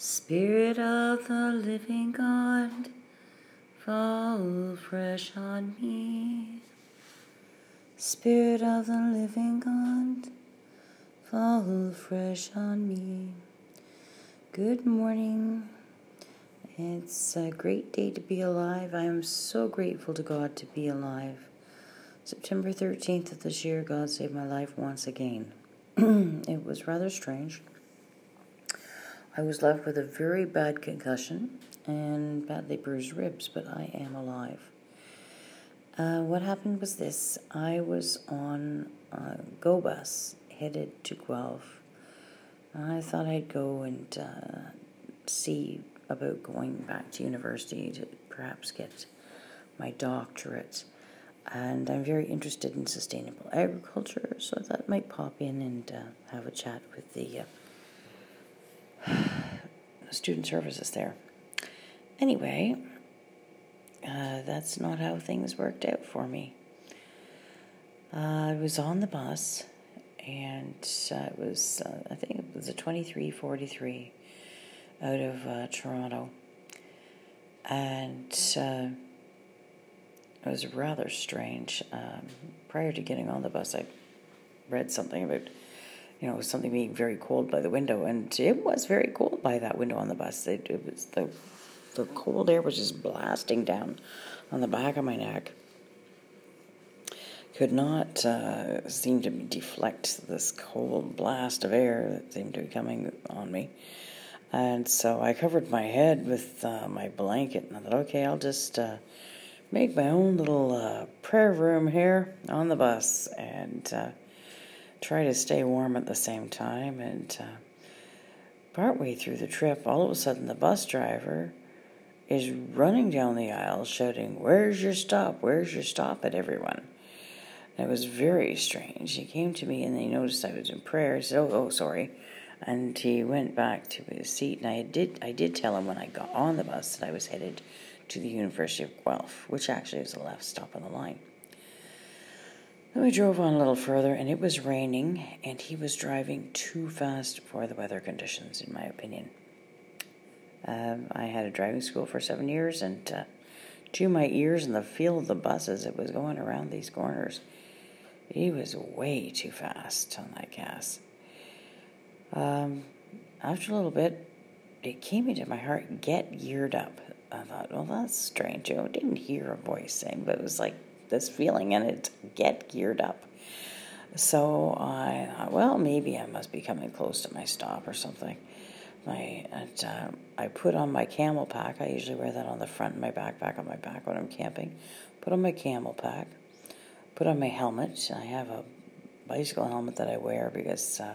Spirit of the living God, fall fresh on me. Spirit of the living God, fall fresh on me. Good morning. It's a great day to be alive. I am so grateful to God to be alive. September 13th of this year, God saved my life once again. it was rather strange. I was left with a very bad concussion and badly bruised ribs, but I am alive. Uh, what happened was this I was on a go bus headed to Guelph. I thought I'd go and uh, see about going back to university to perhaps get my doctorate. And I'm very interested in sustainable agriculture, so thought might pop in and uh, have a chat with the uh, student services there. Anyway, uh, that's not how things worked out for me. Uh, I was on the bus, and uh, it was, uh, I think it was a 2343 out of uh, Toronto. And uh, it was rather strange. Um, prior to getting on the bus, I read something about you know, something being very cold by the window, and it was very cold by that window on the bus. It, it was the the cold air was just blasting down on the back of my neck. Could not uh, seem to deflect this cold blast of air that seemed to be coming on me. And so I covered my head with uh, my blanket, and I thought, okay, I'll just uh, make my own little uh, prayer room here on the bus. And uh, try to stay warm at the same time. And uh, partway through the trip, all of a sudden, the bus driver is running down the aisle shouting, Where's your stop? Where's your stop at everyone? And it was very strange. He came to me and he noticed I was in prayer. He said, Oh, oh, sorry. And he went back to his seat. And I did, I did tell him when I got on the bus that I was headed to the University of Guelph, which actually was the last stop on the line. Then we drove on a little further, and it was raining, and he was driving too fast for the weather conditions, in my opinion. Um, I had a driving school for seven years, and uh, to my ears and the feel of the buses, it was going around these corners. He was way too fast on that gas. Um, after a little bit, it came into my heart, get geared up. I thought, well, that's strange. I didn't hear a voice saying, but it was like this feeling and it get geared up. So I thought, well, maybe I must be coming close to my stop or something. My, and, uh, I put on my camel pack. I usually wear that on the front of my backpack on my back when I'm camping. Put on my camel pack. Put on my helmet. I have a bicycle helmet that I wear because uh,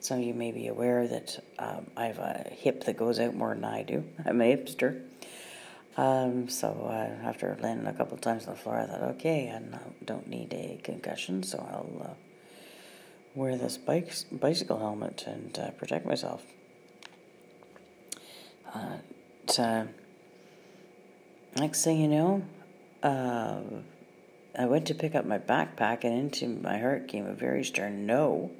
some of you may be aware that um, I have a hip that goes out more than I do. I'm a hipster. Um, so uh, after landing a couple times on the floor, I thought, okay, I don't need a concussion, so I'll uh, wear this bike, bicycle helmet and uh, protect myself. Uh, next thing you know, uh, I went to pick up my backpack, and into my heart came a very stern no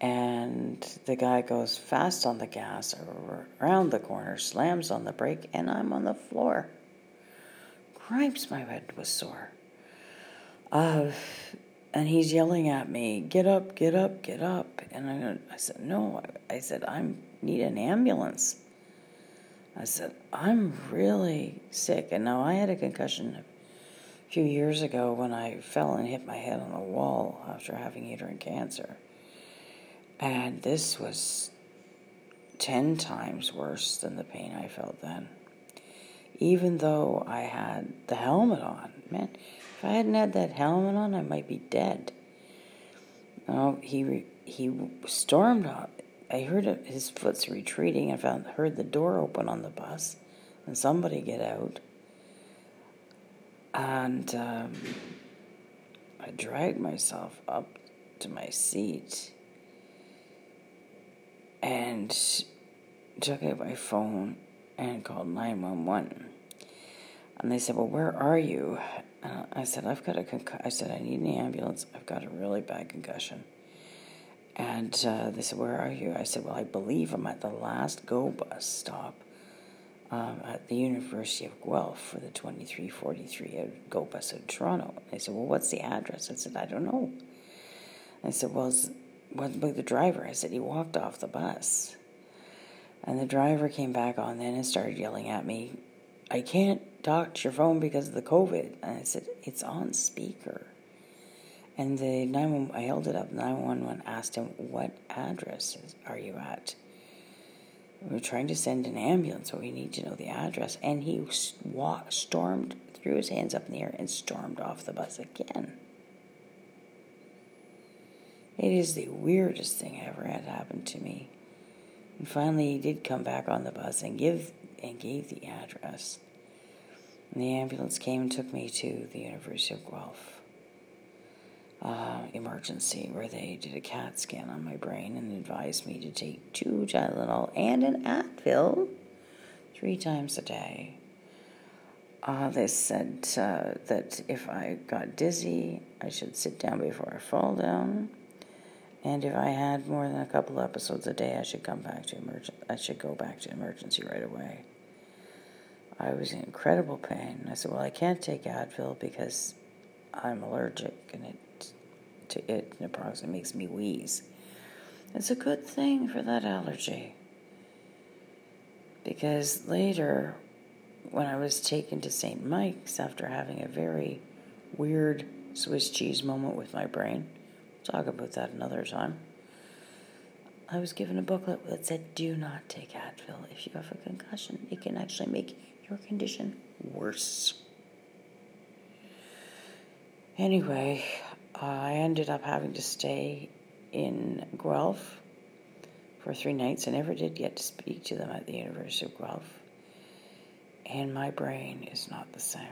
and the guy goes fast on the gas around the corner, slams on the brake, and I'm on the floor. Gripes, my head was sore. Uh, and he's yelling at me, "Get up, get up, get up!" And I, I said, "No." I said, "I need an ambulance." I said, "I'm really sick." And now I had a concussion a few years ago when I fell and hit my head on a wall after having uterine cancer. And this was 10 times worse than the pain I felt then. Even though I had the helmet on. Man, if I hadn't had that helmet on, I might be dead. Oh, he he stormed up. I heard his foot's retreating. I found heard the door open on the bus, and somebody get out. And um, I dragged myself up to my seat and took out my phone and called 911. And they said, Well, where are you? And I said, I've got a concu-. I said, I need an ambulance. I've got a really bad concussion. And uh, they said, Where are you? I said, Well, I believe I'm at the last go bus stop um, at the University of Guelph for the 2343 go bus in Toronto. They said, Well, what's the address? I said, I don't know. I said, Well, what about the driver? I said, He walked off the bus. And the driver came back on then and started yelling at me, I can't talk to your phone because of the COVID. And I said, It's on speaker. And the 911, I held it up. 911 asked him, What address are you at? We're trying to send an ambulance, so we need to know the address. And he walked, stormed, threw his hands up in the air, and stormed off the bus again. It is the weirdest thing ever had happened to me. And finally, he did come back on the bus and give and gave the address. And the ambulance came and took me to the University of Guelph uh, emergency where they did a CAT scan on my brain and advised me to take two Tylenol and an Advil three times a day. Uh, they said uh, that if I got dizzy, I should sit down before I fall down. And if I had more than a couple episodes a day, I should come back to emergency. I should go back to emergency right away. I was in incredible pain. I said, "Well, I can't take Advil because I'm allergic, and it to it it makes me wheeze." It's a good thing for that allergy. Because later, when I was taken to St. Mike's after having a very weird Swiss cheese moment with my brain, talk about that another time. I was given a booklet that said, Do not take Advil if you have a concussion. It can actually make your condition worse. Anyway, I ended up having to stay in Guelph for three nights. I never did get to speak to them at the University of Guelph. And my brain is not the same.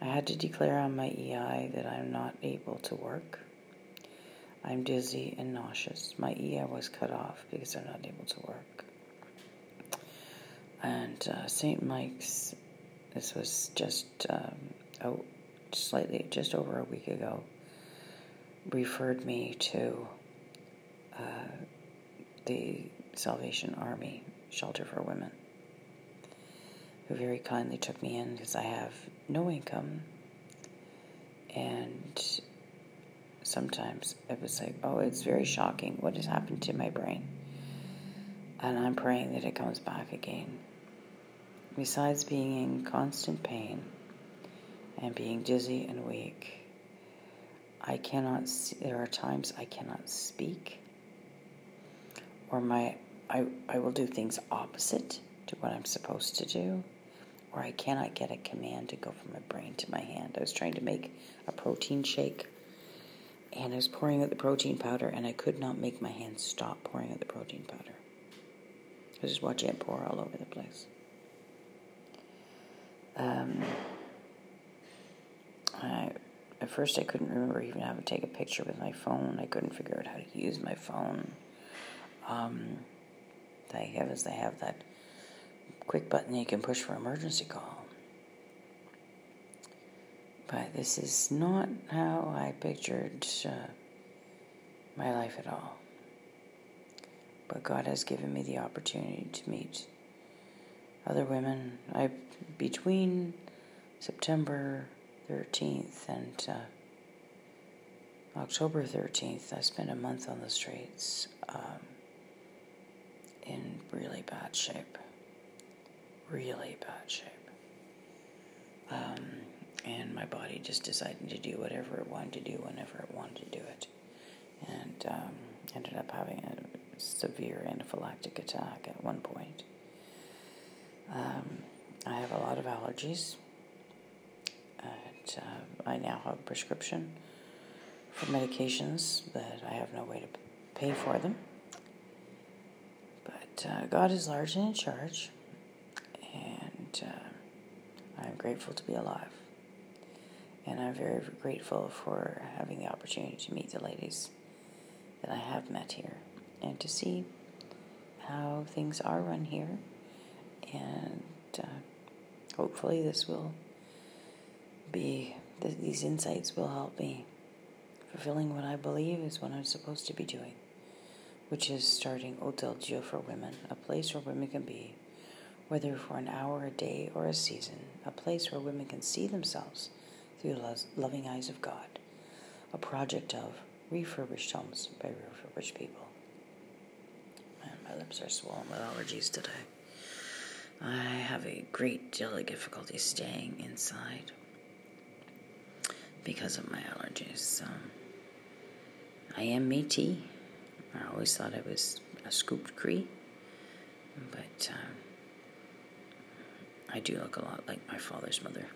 I had to declare on my EI that I'm not able to work. I'm dizzy and nauseous. My EI was cut off because I'm not able to work. And uh, St. Mike's, this was just um, oh, slightly, just over a week ago, referred me to uh, the Salvation Army Shelter for Women, who very kindly took me in because I have no income and sometimes it was like, oh, it's very shocking what has happened to my brain. And I'm praying that it comes back again. Besides being in constant pain and being dizzy and weak, I cannot, see, there are times I cannot speak, or my, I, I will do things opposite to what I'm supposed to do, or I cannot get a command to go from my brain to my hand. I was trying to make a protein shake and I was pouring out the protein powder, and I could not make my hands stop pouring out the protein powder. I was just watching it pour all over the place. Um, I, at first, I couldn't remember even how to take a picture with my phone. I couldn't figure out how to use my phone. Um, thank heavens they have that quick button you can push for emergency call. But this is not how I pictured uh, my life at all. But God has given me the opportunity to meet other women. I between September 13th and uh, October 13th, I spent a month on the streets um, in really bad shape. Really bad shape. Um, and my body just decided to do whatever it wanted to do whenever it wanted to do it. And um, ended up having a severe anaphylactic attack at one point. Um, I have a lot of allergies. And, uh, I now have a prescription for medications that I have no way to pay for them. But uh, God is largely in charge, and uh, I'm grateful to be alive. I'm very grateful for having the opportunity to meet the ladies that I have met here and to see how things are run here. And uh, hopefully, this will be, th- these insights will help me fulfilling what I believe is what I'm supposed to be doing, which is starting Hotel Dieu for women, a place where women can be, whether for an hour, a day, or a season, a place where women can see themselves through the loving eyes of God, a project of refurbished homes by refurbished people. Man, my lips are swollen with allergies today. I have a great deal of difficulty staying inside because of my allergies. I am Métis. I always thought I was a scooped Cree, but uh, I do look a lot like my father's mother.